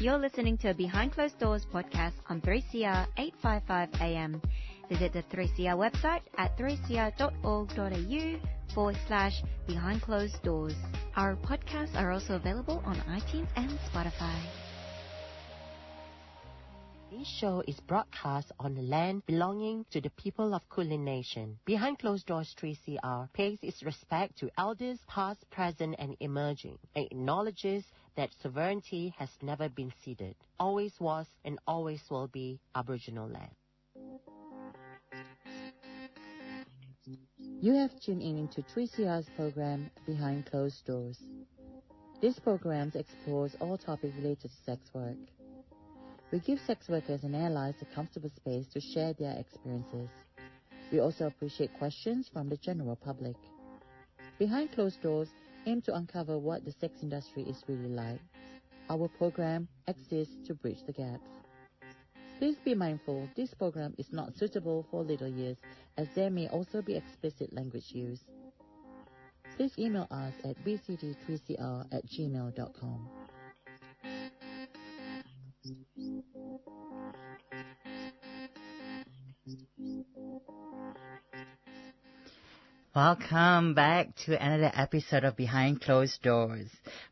You're listening to a Behind Closed Doors podcast on 3CR 855 AM. Visit the 3CR website at 3cr.org.au forward slash behind closed doors. Our podcasts are also available on iTunes and Spotify. This show is broadcast on the land belonging to the people of Kulin Nation. Behind Closed Doors 3CR pays its respect to elders past, present, and emerging, and acknowledges that sovereignty has never been ceded, always was, and always will be Aboriginal land. You have tuned in to 3CR's program Behind Closed Doors. This program explores all topics related to sex work. We give sex workers and allies a comfortable space to share their experiences. We also appreciate questions from the general public. Behind Closed Doors aim to uncover what the sex industry is really like. Our program exists to bridge the gaps. Please be mindful this program is not suitable for little years as there may also be explicit language use. Please email us at bcd3cr at gmail.com. Welcome back to another episode of Behind Closed Doors.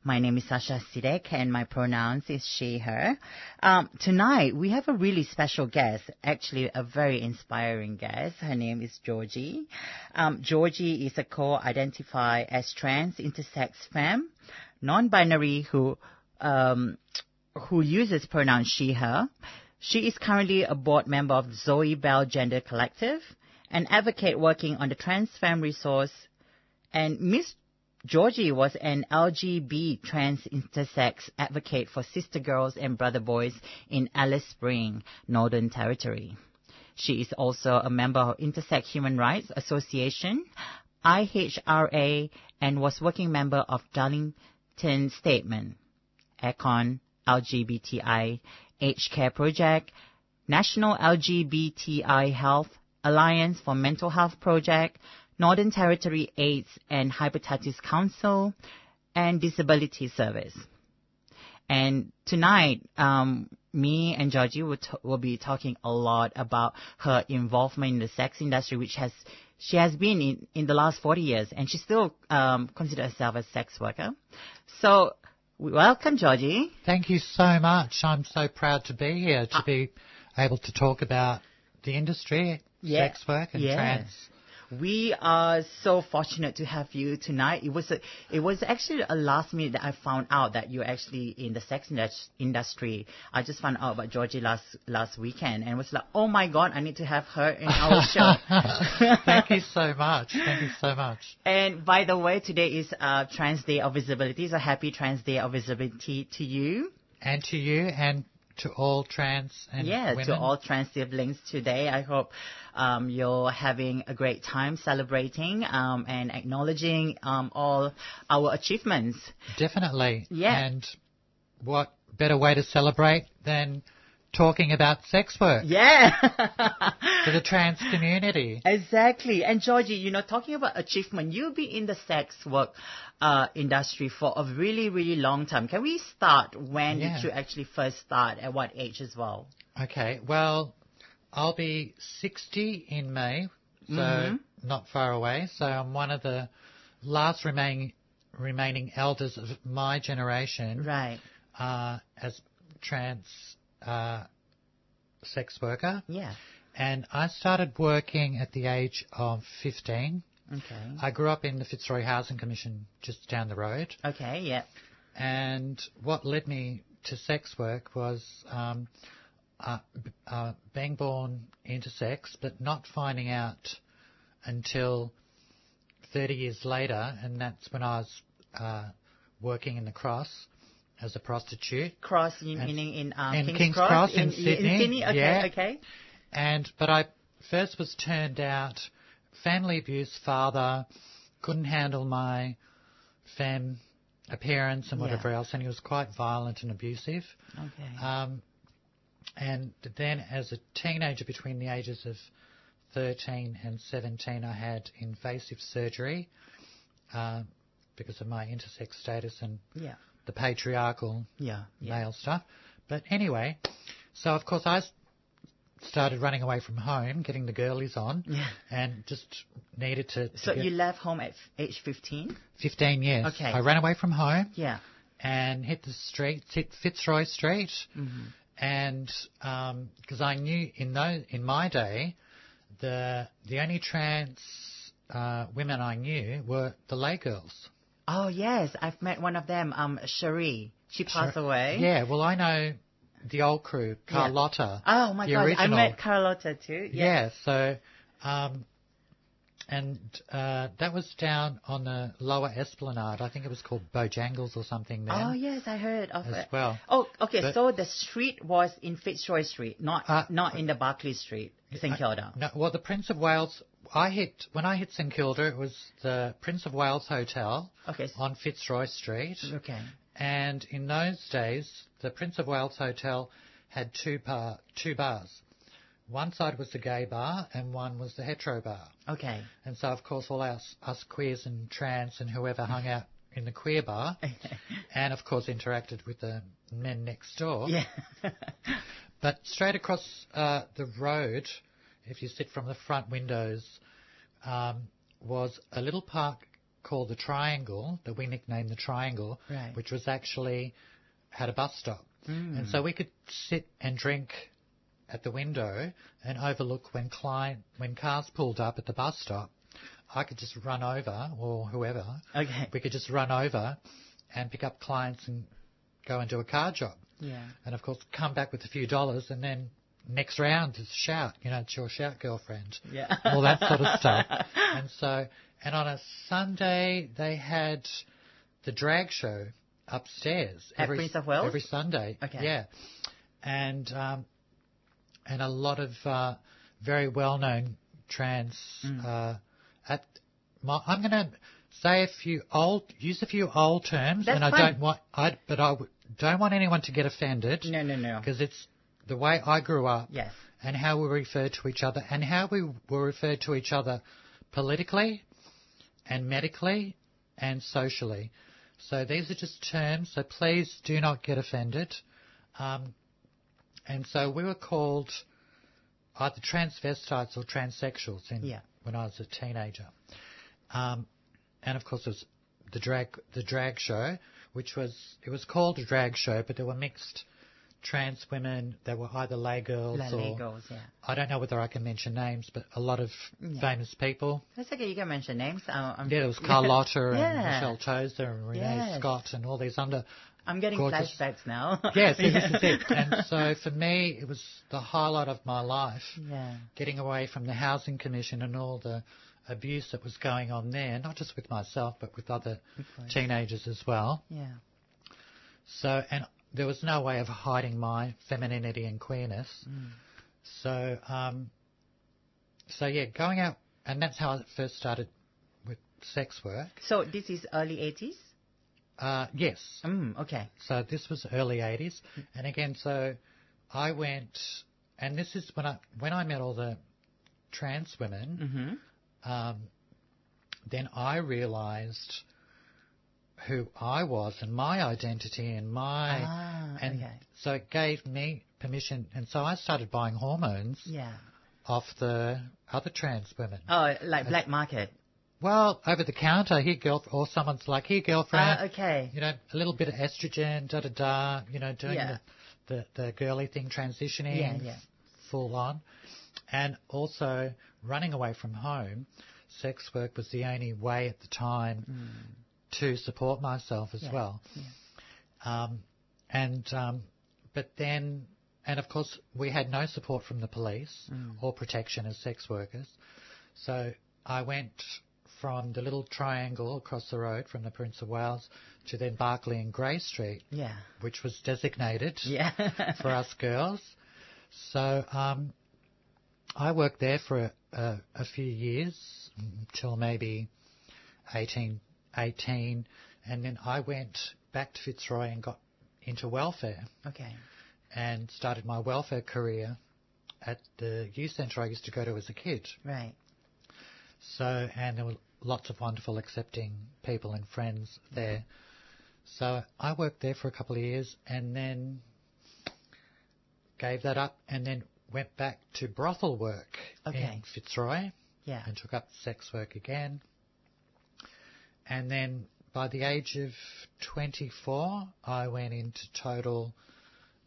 My name is Sasha Sidek and my pronouns is she, her. Um, tonight we have a really special guest, actually a very inspiring guest. Her name is Georgie. Um, Georgie is a co-identified as trans, intersex femme, non-binary who, um, who uses pronouns she, her. She is currently a board member of Zoe Belle Gender Collective an advocate working on the Trans Femme Resource, and Miss Georgie was an LGB trans intersex advocate for sister girls and brother boys in Alice Spring, Northern Territory. She is also a member of Intersex Human Rights Association, IHRA, and was working member of Darlington Statement, ECON, LGBTI, Age Care Project, National LGBTI Health Alliance for Mental Health Project, Northern Territory AIDS and Hepatitis Council, and Disability Service. And tonight, um, me and Georgie will, t- will be talking a lot about her involvement in the sex industry, which has she has been in, in the last 40 years, and she still um, considers herself a sex worker. So, welcome, Georgie. Thank you so much. I'm so proud to be here to be able to talk about the industry, Yeah. sex work, and Yes. trans. We are so fortunate to have you tonight. It was a, it was actually a last minute that I found out that you're actually in the sex industry. I just found out about Georgie last last weekend and was like, oh my god, I need to have her in our show. Thank you so much. Thank you so much. And by the way, today is uh, Trans Day of Visibility. So happy Trans Day of Visibility to you. And to you and to all trans and yeah, women. to all trans siblings today. I hope um, you're having a great time celebrating um, and acknowledging um, all our achievements. Definitely. Yeah. And what better way to celebrate than talking about sex work Yeah. for the trans community? Exactly. And Georgie, you know, talking about achievement, you've been in the sex work uh, industry for a really, really long time. Can we start when Yeah. did you actually first start? At what age as well? Okay, well, I'll be 60 in May, so Mhm. not far away. So I'm one of the last remaining remaining elders of my generation Right. uh, as trans uh, sex worker, Yeah. and I started working at the age of 15. Okay. I grew up in the Fitzroy Housing Commission just down the road, Okay. Yeah. and what led me to sex work was um, uh, uh, being born intersex, but not finding out until 30 years later, and that's when I was uh, working in the Cross as a prostitute. Cross in, And- meaning in, um, in King's, King's Cross in in Sydney, Sydney. Okay. yeah. Okay. And but I first was turned out family abuse father couldn't handle my femme appearance and Yeah. whatever else, and he was quite violent and abusive. Okay. Um, and then as a teenager between the ages of 13 and 17, I had invasive surgery uh, because of my intersex status and yeah. The patriarchal Yeah. Yeah. male stuff. But anyway, so of course I started running away from home, getting the girlies on, Yeah. and just needed to. to So you left home at age 15? 15 years. Okay. I ran away from home Yeah. and hit the street, hit Fitzroy Street, Mm-hmm. and because I knew in those in my day, the the only trans uh, women I knew were the Les Girls. Oh, yes. I've met one of them, um, Cherie. She passed away. Yeah, well, I know the old crew, Carlotta. Oh, my God. I met Carlotta too. Yeah. Yeah, so, um, and uh, that was down on the lower Esplanade. I think it was called Bojangles or something then. Oh, yes. I heard of As it. well. Oh, okay. But- so the street was in Fitzroy Street, not Uh, not in the Barclay Street, St. Kilda. No, well, the Prince of Wales. I hit when I hit St Kilda. It was the Prince of Wales Hotel Okay. on Fitzroy Street, Okay. and in those days, the Prince of Wales Hotel had two bar two bars. One side was the gay bar, and one was the hetero bar. Okay. And so, of course, all us, us queers and trans and whoever hung out in the queer bar, and of course interacted with the men next door. yeah. But straight across uh, the road, if you sit from the front windows, um, was a little park called the Triangle that we nicknamed the Triangle, Right. which was actually had a bus stop, and so we could sit and drink at the window and overlook when client when cars pulled up at the bus stop. I could just run over, or whoever, Okay. we could just run over and pick up clients and go and do a car job Yeah. and of course come back with a few dollars and then next round is shout, you know, it's your shout girlfriend. Yeah. All that sort of stuff. And so, and on a Sunday they had the drag show upstairs. At Prince of Wales? Every Sunday. Okay. Yeah. And, um, and a lot of, uh, very well-known trans, Mm. uh, at, my, I'm going to say a few old, use a few old terms That's and I fine. don't want, I, but I w- don't want anyone to get offended No, no, no. because it's the way I grew up Yes. and how we refer to each other and how we were referred to each other politically and medically and socially. So these are just terms, so please do not get offended. Um, and so we were called either transvestites or transsexuals in, Yeah. when I was a teenager. Um, and of course, it was the drag the drag show, which was it was called a drag show, but there were mixed trans women that were either Les Girls La or Legos, yeah. I don't know whether I can mention names, but a lot of Yeah. famous people. That's okay. You can mention names. Uh, I'm, Yeah, there was Carlotta and Yeah. Michelle Tozer and Renee Yes. Scott and all these under. I'm getting Gorgeous. flashbacks now. Yes, this is it. And so for me, it was the highlight of my life, Yeah. getting away from the housing commission and all the abuse that was going on there, not just with myself, but with other teenagers as well. Yeah. So, and there was no way of hiding my femininity and queerness. Mm. So, um, so yeah, going out, and that's how I first started with sex work. So this is early 80s? Uh, yes. Mm, okay. So this was early 80s. And again, so I went, and this is when I, when I met all the trans women, Mm-hmm. um, then I realized who I was and my identity and my, Ah, and okay. so it gave me permission. And so I started buying hormones Yeah. off the other trans women. Oh, like black market. Well, over the counter, here, girl, or someone's like, here, girlfriend, Ah, okay. you know, a little bit of estrogen, da da da, you know, doing Yeah. the, the, the girly thing, transitioning Yeah, yeah. full on. And also running away from home, sex work was the only way at the time to support myself as. Yeah, well. Um, and, um, but then, and of course, we had no support from the police Mm. or protection as sex workers. So I went from the little triangle across the road from the Prince of Wales to then Barclay and Grey Street, Yeah. which was designated Yeah. for us girls. So um, I worked there for a, a, a few years until maybe 18, 18, and then I went back to Fitzroy and got into welfare okay. and started my welfare career at the youth centre I used to go to as a kid. Right. So, and there were lots of wonderful accepting people and friends mm-hmm. there. So I worked there for a couple of years and then gave that up and then went back to brothel work Okay. in Fitzroy Yeah. and took up sex work again. And then by the age of 24, I went into total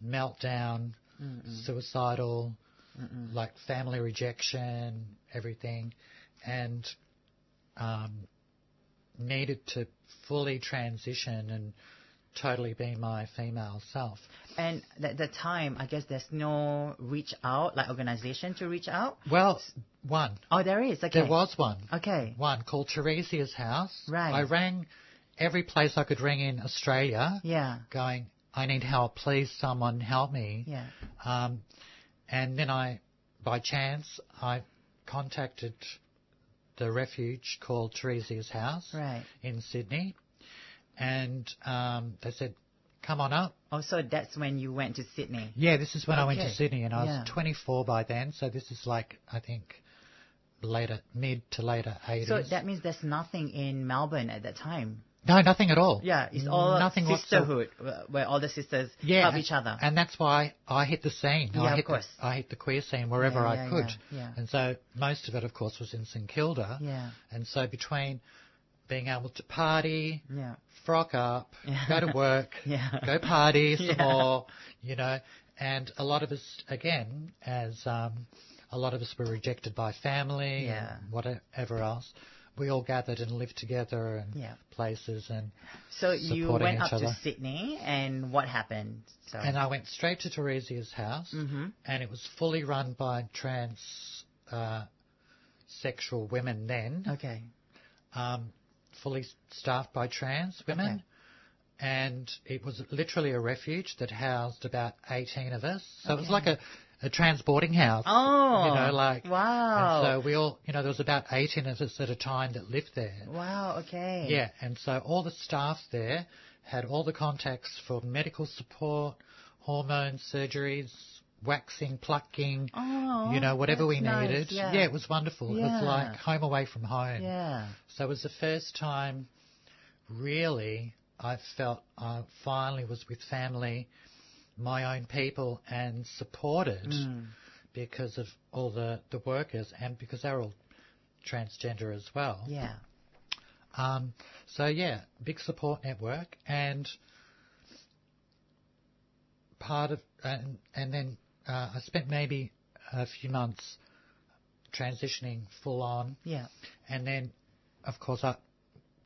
meltdown, suicidal, like family rejection, everything, and um, needed to fully transition and totally be my female self. And at the time, I guess there's no reach out, like organization to reach out. Well, one. Oh, there is. Okay. There was one. Okay. One called Tiresias House. Right. I rang every place I could ring in Australia, Yeah. going, I need help. Please, someone help me. Yeah. Um, and then I, by chance, I contacted the refuge called Tiresias House Right. in Sydney, and um, they said, "Come on up." Oh, so that's when you went to Sydney. Yeah, this is when I went to Sydney, and I was Yeah. 24 by then, so this is like I think later, mid to later 80s. So that means there's nothing in Melbourne at that time. no, nothing at all. Yeah, it's all nothing sisterhood, where- where all the sisters yeah, help each other. And that's why I hit the scene. Yeah, I of hit course. The, I hit the queer scene wherever Yeah, I could. And so most of it, of course, was in St Kilda. Yeah. And so between being able to party, Yeah. frock up, Yeah. go to work, Yeah. go party some more, you know, and a lot of us, again, as um, a lot of us were rejected by family Yeah. and whatever else, we all gathered and lived together and Yeah. places and So you went up to. Sydney, and what happened? So. And I went straight to Tiresias house, Mhm. and it was fully run by trans uh, sexual women then, okay. um, fully staffed by trans women. Okay. And it was literally a refuge that housed about 18 of us. So it was like a, a transporting house. Oh. You know, like. Wow. And so we all, you know, there was about 18 of us at a time that lived there. Wow. Okay. Yeah, and so all the staff there had all the contacts for medical support, hormone surgeries, waxing, plucking, Oh. you know, whatever we nice, needed. Yeah. it was wonderful. It was like home away from home. Yeah. So it was the first time, really, I felt I finally was with family, my own people, and supported Mm. because of all the, the workers and because they're all transgender as well. Yeah. Um, so yeah, big support network, and part of and and then uh, I spent maybe a few months transitioning full on, Yeah. and then of course I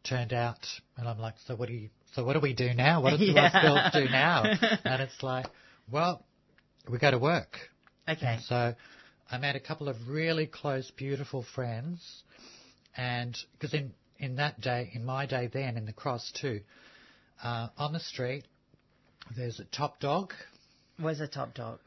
turned out, and I'm like, so what do you? So what do we do now? What do Yeah. girls do now? and it's like, well, we go to work. Okay. And so I made a couple of really close, beautiful friends, and because in in that day, in my day then, in the cross too, uh, on the street, there's a top dog, Where's a top dog?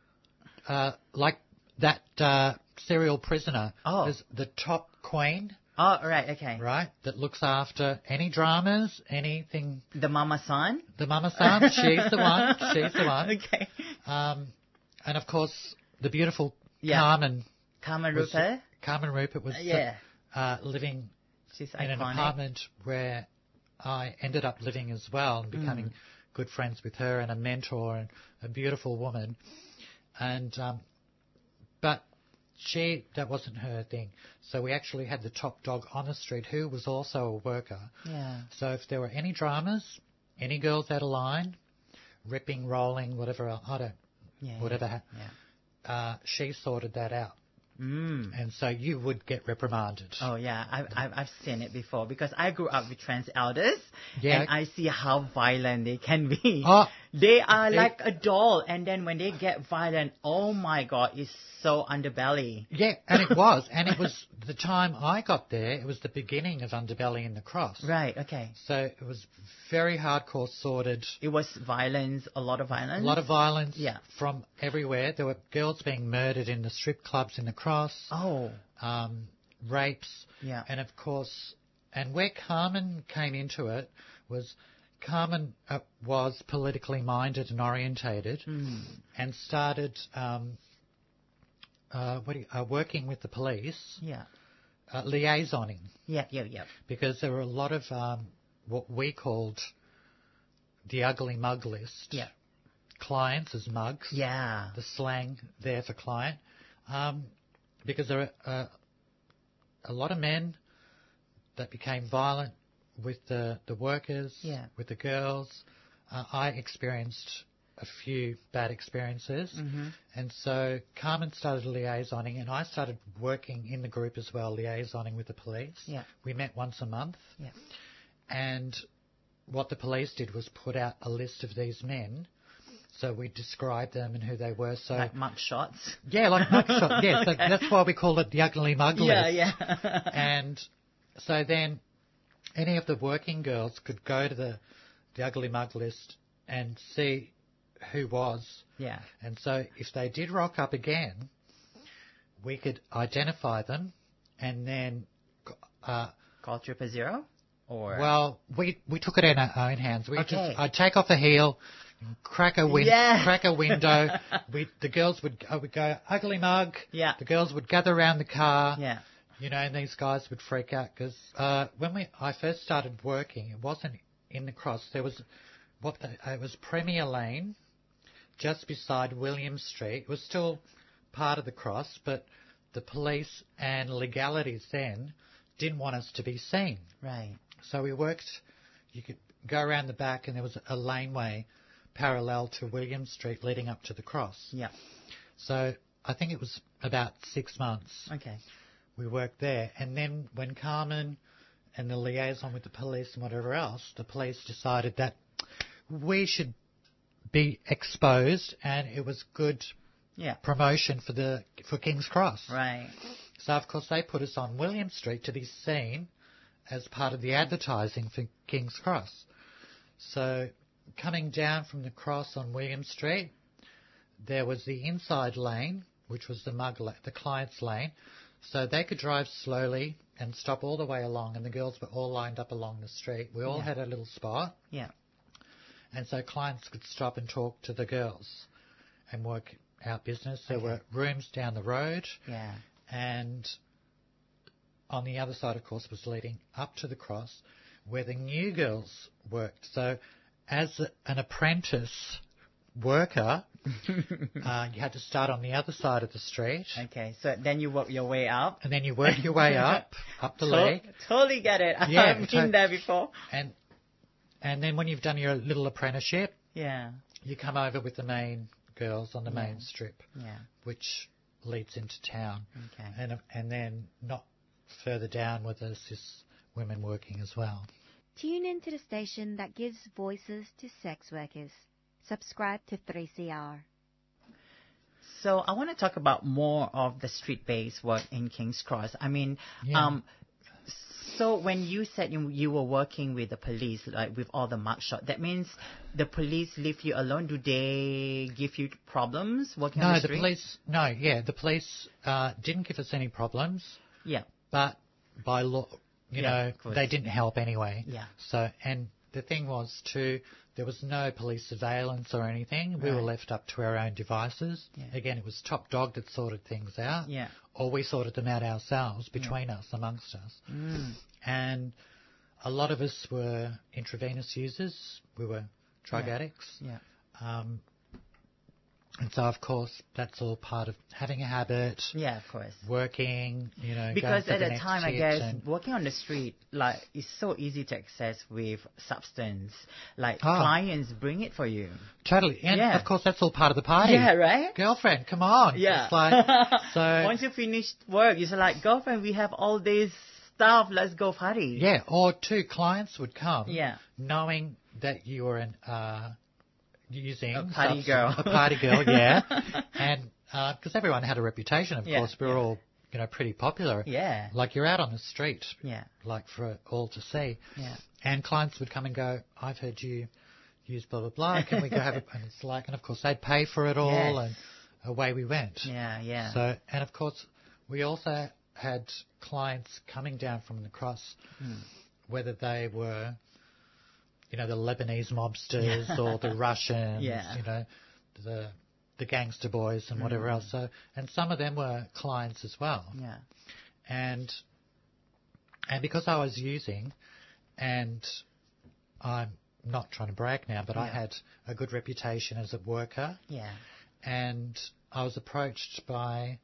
Uh, like that uh, serial prisoner. Oh. There's the top queen, Oh, right. Okay. right, that looks after any dramas, anything. The mama-san. The mama-san, she's the one, she's the one. Okay. Um, and of course, the beautiful Yeah. Carmen, Carmen Rupe. Carmen Rupe was Yeah. uh, living She's in an apartment where I ended up living as well and becoming Mm. good friends with her and a mentor and a beautiful woman. And um, but she that wasn't her thing. So we actually had the top dog on the street who was also a worker. Yeah. So if there were any dramas, any girls out of line, ripping, rolling, whatever, I don't, Yeah. whatever, ha- Yeah. uh, she sorted that out. Mm. And so you would get reprimanded. Oh yeah, I've, I've I've seen it before because I grew up with trans elders, Yeah. and I see how violent they can be. Oh, they are they- like a doll, and then when they get violent, oh my god, it's so underbelly. Yeah, and it was, and it was the time I got there. It was the beginning of Underbelly and the Cross. Right. Okay. So it was very hardcore, sorted. It was violence, a lot of violence. A lot of violence Yeah. from everywhere. There were girls being murdered in the strip clubs in the Cross, Oh. um, rapes, Yeah. and of course, and where Carmen came into it was Carmen uh, was politically minded and orientated, Mm. and started um, uh, what you, uh, working with the police, Yeah. uh, liaisoning. Yeah. Yeah. Yeah. because there were a lot of um, what we called the ugly mug list. Yeah. clients as mugs. Yeah. The slang there for client, um, because there are uh, a lot of men that became violent with the the workers, Yeah. with the girls. Uh, I experienced a few bad experiences, Mm-hmm. and so Carmen started liaisoning, and I started working in the group as well, liaisoning with the police. Yeah. We met once a month. Yeah. And what the police did was put out a list of these men. So we described them and who they were. So Like mug shots. yeah, like mugshot. yeah, so Okay. that's why we call it the ugly mug Yeah, list. yeah. Yeah. And so then any of the working girls could go to the the ugly mug list and see who was. yeah. And so if they did rock up again, we could identify them and then uh, Call triple zero? Or Well, we we took it in our own hands. We Okay. just I'd take off a heel, crack a win- Yeah. crack a window. we the girls would I would go ugly mug. Yeah. The girls would gather around the car. Yeah. You know, and these guys would freak out because uh, when we I first started working, it wasn't in the cross. There was what the, uh, it was Premier Lane, just beside William Street. It was still part of the cross, but the police and legalities then didn't want us to be seen. Right. So we worked, you could go around the back and there was a laneway parallel to William Street leading up to the cross. Yeah. So I think it was about six months Okay. we worked there. And then when Carmen and the liaison with the police and whatever else, the police decided that we should be exposed and it was good Yeah. promotion for the for King's Cross. Right. So of course they put us on William Street to be seen as part of the advertising for King's Cross. So coming down from the cross on William Street, there was the inside lane, which was the mug la- the client's lane. So they could drive slowly and stop all the way along, and the girls were all lined up along the street. We all Yeah. had a little spot, Yeah. and so clients could stop and talk to the girls and work out business. There Okay. were rooms down the road Yeah. and on the other side, of course, was leading up to the cross where the new girls worked. So, as an apprentice worker, uh, you had to start on the other side of the street, Okay. So then you work your way up. and then you work your way up, up the To- leg, Totally get it. Yeah, I've been there before. and and then when you've done your little apprenticeship, Yeah. you come over with the main girls on the Yeah. main strip, Yeah. which leads into town. Okay. and and then not further down with us is women working as well. Tune in to the station that gives voices to sex workers. Subscribe to 3CR. So I want to talk about more of the street-based work in King's Cross. I mean, Yeah. um, so when you said you, you were working with the police, like with all the mugshot, that means the police leave you alone. Do they give you problems working No, the the street? police. No, yeah, the police uh, didn't give us any problems, Yeah. but by law, you Yeah, know, they didn't help anyway. Yeah. So, and the thing was too, there was no police surveillance or anything. We were left up to our own devices. Yeah. Again, it was top dog that sorted things out, Yeah. or we sorted them out ourselves between us, amongst us. Mm. And a lot of us were intravenous users. We were drug Yeah. addicts. Yeah. Um, and so, of course, that's all part of having a habit, Yeah, of course. working, you know. Because at the time, I guess working on the street, like is so easy to access with substance. Like Ah. clients bring it for you. totally. And Yeah. of course, that's all part of the party. Yeah, right. Girlfriend, come on. Yeah. It's like, so, Once you finish work, it's like girlfriend. We have all this stuff. Let's go party. yeah, or two clients would come Yeah. knowing that you were an, uh, using A party girl. a party girl, yeah, and because everyone had a reputation, of Yeah, course, we were yeah. all you know pretty popular. Yeah. Like you're out on the street, Yeah. like for all to see. Yeah. And clients would come and go, I've heard you use blah, blah, blah. Can we go have a, and it's like, and of course they'd pay for it all Yes. and away we went. Yeah. Yeah. So, and of course we also had clients coming down from the cross, Hmm. whether they were, you know, the Lebanese mobsters or the Russians, Yeah. you know, the, the gangster boys and whatever Hmm. else. So, and some of them were clients as well yeah. and and because I was using, and I'm not trying to brag now, but I had a good reputation as a worker, Yeah. and I was approached by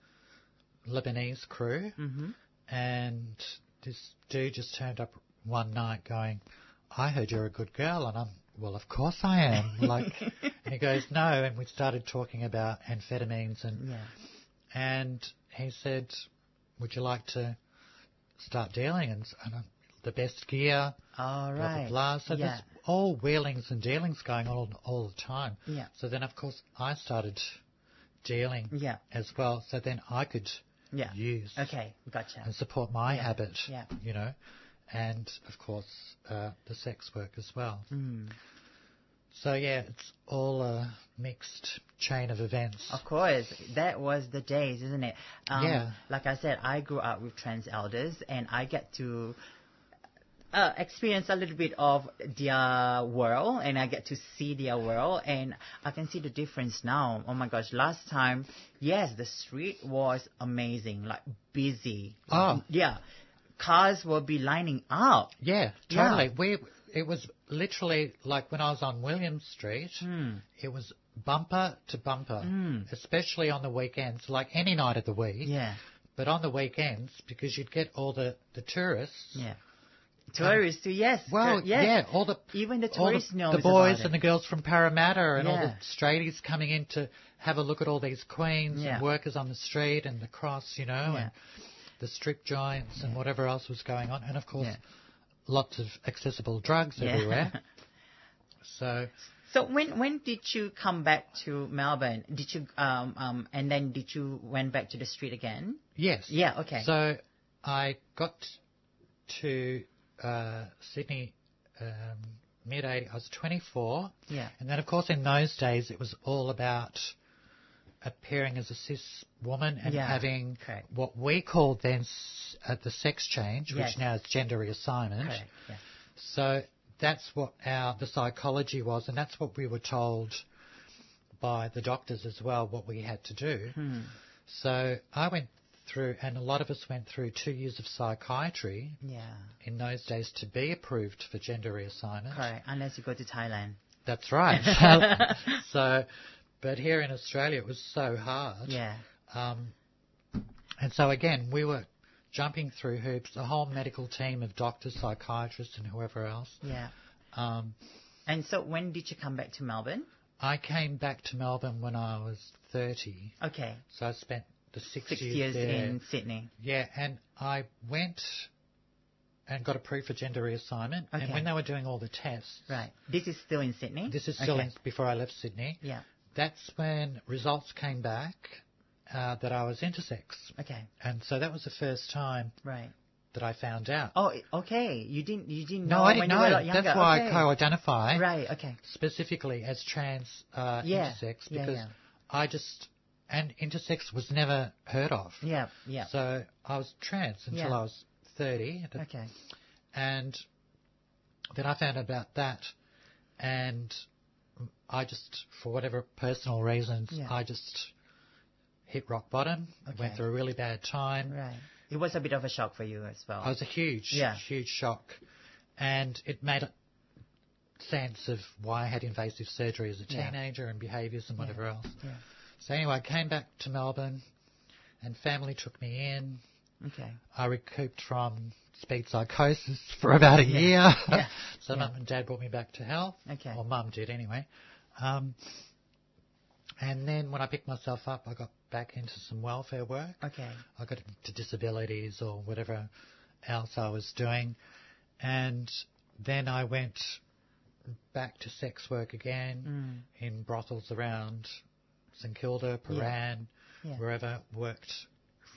Lebanese crew, Mm-hmm. and this dude just turned up one night going, I heard you're a good girl, and I'm, well, of course I am. Like, and he goes, no, and we started talking about amphetamines, and Yeah. and he said, would you like to start dealing? And, and uh, the best gear, All blah, right. blah, blah. So yeah. there's all wheelings and dealings going on all, all the time. Yeah. So then, of course, I started dealing Yeah. as well. So then I could Yeah. use Okay. Gotcha. and support my Yeah. habit, Yeah. you know, and of course uh, the sex work as well. Mm. So yeah, it's all a mixed chain of events. Of course, that was the days, isn't it? Um, Yeah. Like I said, I grew up with trans elders, and I get to uh, experience a little bit of their world, and I get to see their world, and I can see the difference now. Oh my gosh! Last time, yes, the street was amazing, like busy. Oh. yeah, cars will be lining up. Yeah, Yeah. totally. We it was literally like when I was on William Street, Hmm. it was bumper to bumper, Mm. especially on the weekends, like any night of the week. Yeah, But on the weekends, because you'd get all the the tourists. yeah. Tourists too, yes. Well, tur- yes. yeah, all the Even the tourists the, know the boys and the girls from Parramatta and all the straighties coming in to have a look at all these queens Yeah. and workers on the street and the cross, you know, Yeah. and the strip joints and whatever else was going on, and of course, lots of accessible drugs Yeah. everywhere. So So when when did you come back to Melbourne? Did you um um and then did you went back to the street again? yes, Yeah. Okay. So I got to uh, Sydney um, mid 80. I was 24. yeah. And then, of course, in those days, it was all about appearing as a cis woman and Yeah, having correct. what we called then s- uh, the sex change, Yes. which now is gender reassignment. Correct. Yeah. So that's what our the psychology was, and that's what we were told by the doctors as well, what we had to do. Hmm. So I went through, and a lot of us went through two years of psychiatry Yeah. in those days to be approved for gender reassignment. Correct. Unless you go to Thailand. That's right. so, but here in Australia, it was so hard. Yeah. Um, and so again, we were jumping through hoops, a whole medical team of doctors, psychiatrists, and whoever else. Yeah. Um, And so when did you come back to Melbourne? I came back to Melbourne when I was 30, Okay. so I spent the six, Six years, years in Sydney. Yeah, and I went and got approved for gender reassignment. Okay. And when they were doing all the tests, Right. This is still in Sydney. this is still okay. in, before I left Sydney. Yeah. That's when results came back uh, that I was intersex, Okay. and so that was the first time Right. that I found out. Oh, okay. You didn't. You didn't no, know I when didn't know. were a lot younger. That's why okay. I co-identify Right. Okay. specifically as trans uh, Yeah. intersex Yeah, because yeah. I just and intersex was never heard of. Yeah. Yeah. So I was trans until Yeah. I was 30, Okay. and then I found out about that, and I just, for whatever personal reasons, Yeah. I just hit rock bottom. Okay. went through a really bad time. Right. It was a bit of a shock for you as well. It was a huge, Yeah. huge shock, and it made sense of why I had invasive surgery as a Yeah. teenager and behaviours and whatever else. Yeah. So anyway, I came back to Melbourne, and family took me in. Okay. I recouped from speed psychosis for about a Yeah. year. Yeah. so Yeah. mum and dad brought me back to health. Okay. Or mum did anyway. Um, and then when I picked myself up, I got back into some welfare work. Okay. I got into disabilities or whatever else I was doing. And then I went back to sex work again Mm. in brothels around St Kilda, Prahran, Yeah. wherever, worked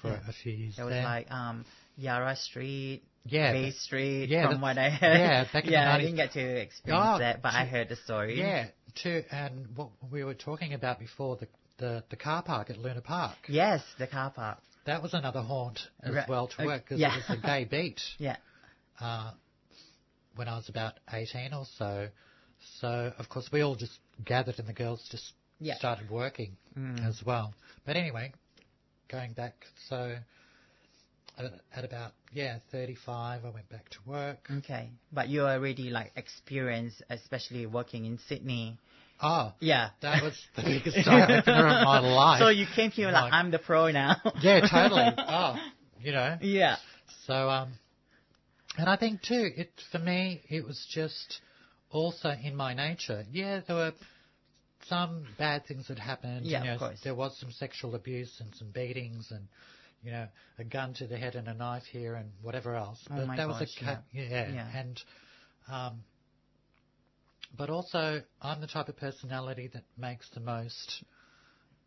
for Yeah. a few years It was there. like um Yara Street, yeah, Bay Street, yeah, from what I heard. yeah, back in the yeah, I didn't get to experience Oh, that, but I heard the story. Yeah, too, and what we were talking about before, the, the, the car park at Luna Park, Yes, the car park. that was another haunt as Right. well to Uh, work because yeah. it was a gay beat Yeah. uh, when I was about 18 or so. So, of course, we all just gathered and the girls just Yeah. started working Mm. as well. But anyway, going back, so at, about yeah 35, I went back to work. Okay. But you already like experienced, especially working in Sydney. Oh, Yeah. that was the biggest eye opener of my life. So you came here like, Like- I'm the pro now. yeah, totally. Oh, you know. yeah. So, um, and I think too, it for me, it was just also in my nature. Yeah, there were some bad things had happened. Yeah, you know, of course. There was some sexual abuse and some beatings and, you know, a gun to the head and a knife here and whatever else. Oh but my that was gosh, a ca- yeah. Yeah. and um, but also I'm the type of personality that makes the most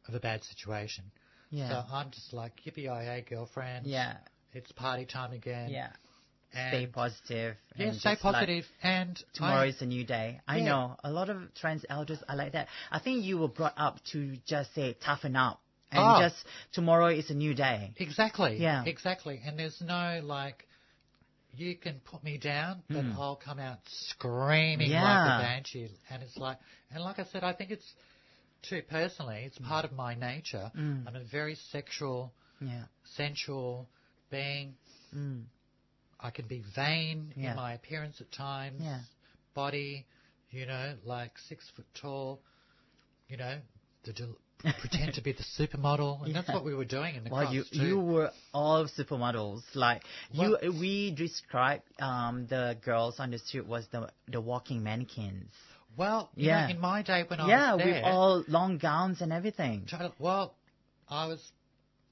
of a bad situation. Yeah. So I'm just like yippee girlfriend. yeah. It's party time again. Yeah. And Stay positive. yeah, and stay just, like, positive. and Tomorrow I, is a new day. I Yeah. know a lot of trans elders are like that. I think you were brought up to just say toughen up and Oh. just tomorrow is a new day. exactly. Yeah. Exactly. And there's no like, you can put me down, but Mm. I'll come out screaming Yeah. like a banshee. And it's like, and like I said, I think it's too personally, it's part of my nature. Mm. I'm a very sexual, Yeah. sensual being. I can be vain Yeah. in my appearance at times. Yeah. Body, you know, like six foot tall, you know, the del- pretend to be the supermodel, and that's what we were doing in the Well, you too. you were all supermodels. Like Well- you, we described um, the girls on the street was the the walking mannequins. well, Yeah. know, in my day when I yeah, was there, with all long gowns and everything. well, I was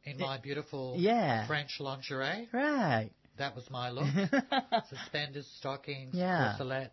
in my beautiful Yeah. French lingerie. Right. That was my look. Suspenders, stockings, Yeah. corselettes,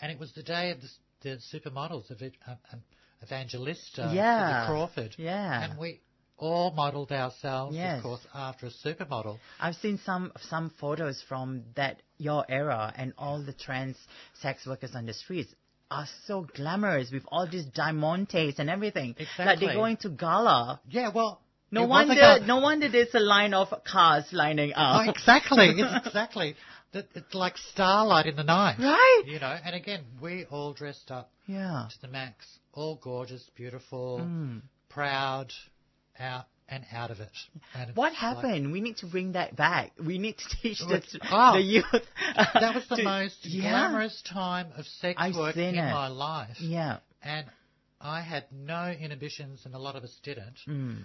and it was the day of the, the supermodels of it, um, um, Evangelista, Yeah. Crawford, Yeah. and we all modelled ourselves, Yes. of course, after a supermodel. I've seen some some photos from that your era, and all the trans sex workers on the streets are so glamorous with all these diamantes and everything. Exactly. Like they're going to gala. Yeah, well, No it was a wonder, no wonder there's a line of cars lining Oh, up. exactly, it's exactly. It's like starlight in the night, Right? You know, and again, we all dressed up Yeah. to the max, all gorgeous, beautiful, Mm. proud, out and out of it. And What like- happened? we need to bring that back. We need to teach the, Oh, the youth. that was the to- most yeah. glamorous time of sex I've work in it. my life. Yeah. And I had no inhibitions, and a lot of us didn't, Mm.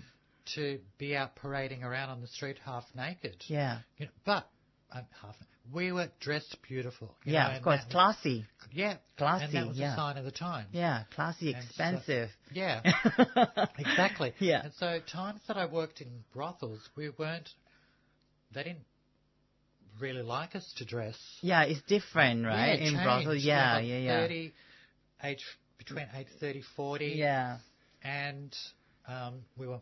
To be out parading around on the street half naked. Yeah. You know, but um, half, we were dressed beautiful. you Yeah, know, of course. that- Classy. yeah, Classy, and that was yeah. a sign of the time. Yeah. Classy, And so- expensive. Yeah, exactly. Yeah. And so times that I worked in brothels, we weren't. They didn't really like us to dress. Yeah, it's different, right? Yeah, In changed. brothel. Yeah, like yeah, yeah. 30, age between age 30, 40. Yeah, And um, we were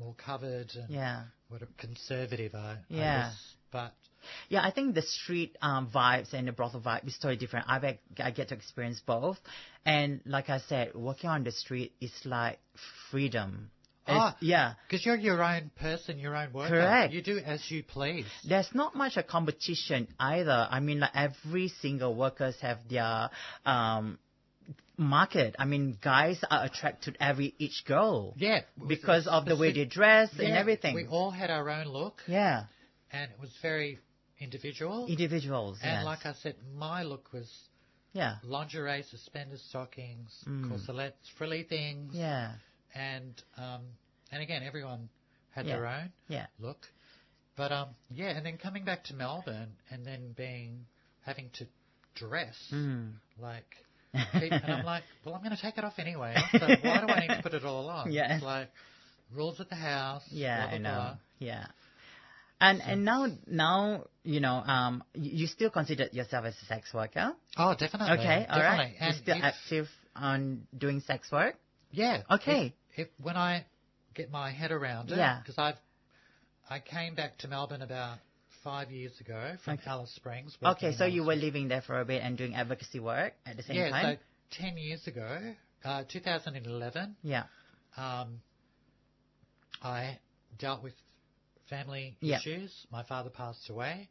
more covered and yeah. what a conservative. I, I was, but Yeah, I think the street um, vibes and the brothel vibe is totally different. I, I get to experience both. And like I said, working on the street is like freedom. Ah. yeah. because you're your own person, your own worker. Correct. You do as you please. There's not much a competition either. I mean, like every single workers have their um, market. I mean, guys are attracted to every each girl Yeah. because of the way they dress and everything. We all had our own look, yeah, and it was very individual. individuals. And yes. like I said, my look was yeah, lingerie, suspenders, stockings, Mm. corselettes, frilly things, yeah, and um, and again, everyone had Yeah. their own yeah. look. But um, yeah, and then coming back to Melbourne, and then being having to dress Mm. like, and I'm like, well, I'm going to take it off anyway. So why do I need to put it all on? Yes. It's like rules at the house. Yeah, blah, blah, I know. blah. Yeah. And and now now you know um you, still consider yourself as a sex worker. Oh, definitely. Okay, all right. definitely. And You're still if- active on doing sex work. Yeah. Okay. If, if when I get my head around it, Yeah. because I've I came back to Melbourne about five years ago from Okay. Alice Springs. Okay, so you were living there for a bit and doing advocacy work at the same yeah. time. So ten years ago, uh, 2011, yeah. um, I dealt with family Yeah. issues. My father passed away.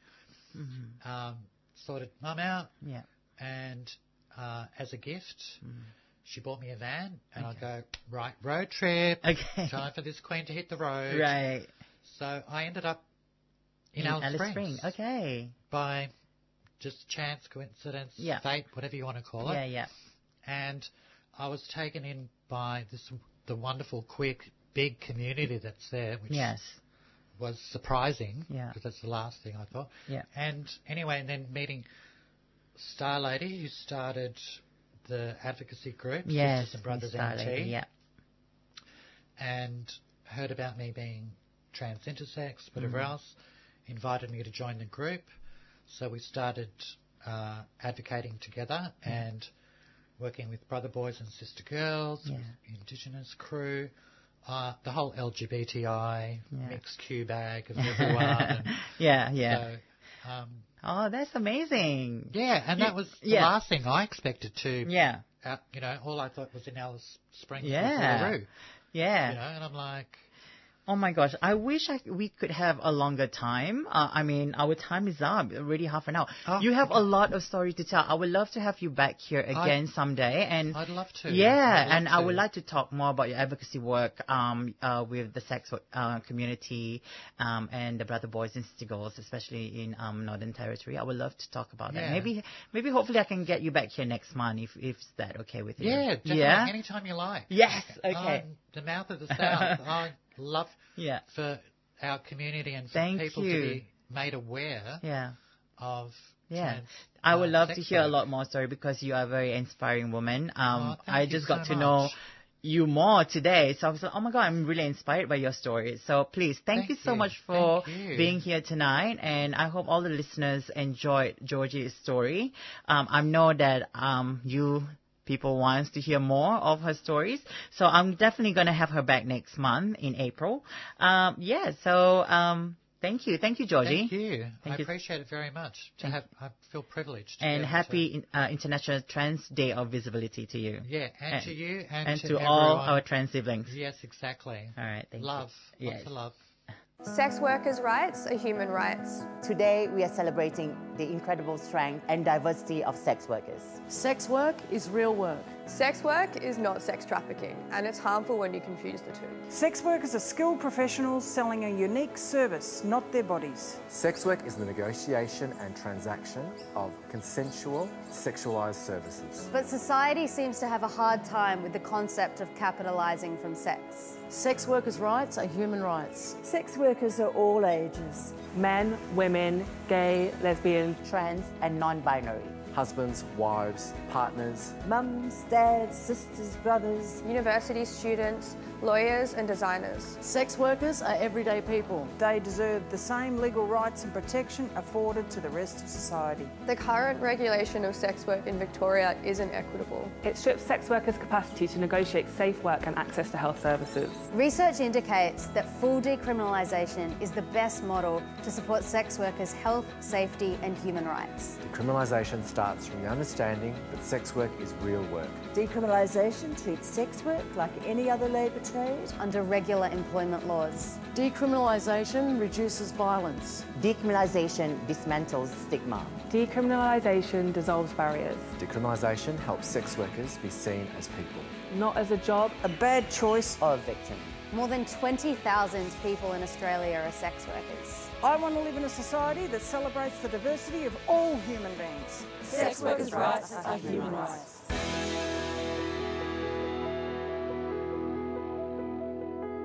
Mm-hmm. Um, sorted mum out, Yeah. and uh, as a gift, Mm. she bought me a van, and Okay. I go right road trip. Okay. Time for this queen to hit the road. Right. So I ended up in, Alice, Alice Springs. Okay. By just chance, coincidence, Yeah. fate, whatever you want to call it. Yeah, yeah. and I was taken in by this the wonderful, quick, big community that's there, which Yes. was surprising Yeah. because that's the last thing I thought. Yeah. And anyway, and then meeting Star Lady, who started the advocacy group, Yes. Sisters and Brothers NT, Yeah. and heard about me being trans intersex, whatever Mm-hmm. else, invited me to join the group. So we started uh, advocating together and working with brother boys and sister girls, Yeah. Indigenous crew, uh, the whole LGBTI Yeah. mixed Q bag of everyone. and yeah, yeah. So, um, oh, that's amazing. yeah, and that was the last thing I expected to. Yeah. Uh, you know, all I thought was in Alice Springs, Yeah. Yeah. You know, and I'm like, Oh my gosh, I wish I, we could have a longer time. Uh, I mean, our time is up, already half an hour. Oh, you have okay. a lot of story to tell. I would love to have you back here again someday. And I'd love to. yeah, love and I would like to talk more about your advocacy work um, uh, with the sex uh, community um, and the brother boys and sister girls, especially in um, Northern Territory. I would love to talk about that. Maybe, maybe hopefully I can get you back here next month if if that okay with you. Yeah, definitely. Yeah. Anytime you like. Yes. Okay. I'm the mouth of the south. Love yeah. for our community and for Thank people you. to be made aware Yeah. of. Yeah. trans, I would uh, love to hear a lot more story because you are a very inspiring woman. Um, Oh, I just so got to know you more today. So I was like, oh my God, I'm really inspired by your story. So please, thank, Thank you so you. much for being here tonight. And I hope all the listeners enjoyed Georgie's story. Um, I know that um, you people wants to hear more of her stories. So I'm definitely going to have her back next month in April. Um, yeah, so um, thank you. Thank you, Georgie. Thank you. Thank I you. appreciate it very much. To have, I feel privileged. to And happy uh, International Trans Day of Visibility to you. Yeah, and, and- to you and, and to, to all our trans siblings. Yes, exactly. All right, thank love. you. Lots Yes. of love. Sex workers' rights are human rights. Today, we are celebrating the incredible strength and diversity of sex workers. Sex work is real work. Sex work is not sex trafficking, and it's harmful when you confuse the two. Sex workers are skilled professionals selling a unique service, not their bodies. Sex work is the negotiation and transaction of consensual sexualized services. But society seems to have a hard time with the concept of capitalizing from sex. Sex workers' rights are human rights. Sex workers are all ages. Men, women, gay, lesbian, Trans and non binary. Husbands, wives, partners, Mums, dads, sisters, brothers. University students, lawyers, and designers. Sex workers are everyday people. They deserve the same legal rights and protection afforded to the rest of society. The current regulation of sex work in Victoria isn't equitable. it strips sex workers' capacity to negotiate safe work and access to health services. Research indicates that full decriminalisation is the best model to support sex workers' health, safety, and human rights. decriminalisation starts from the understanding that sex work is real work. Decriminalisation treats sex work like any other labour trade. Under regular employment laws. Decriminalisation reduces violence. Decriminalisation dismantles stigma. Decriminalisation dissolves barriers, Decriminalisation helps sex workers be seen as people. not as a job, A bad choice. Or a victim. More than 20,000 people in Australia are sex workers. I want to live in a society that celebrates the diversity of all human beings. Sex workers' rights are human rights.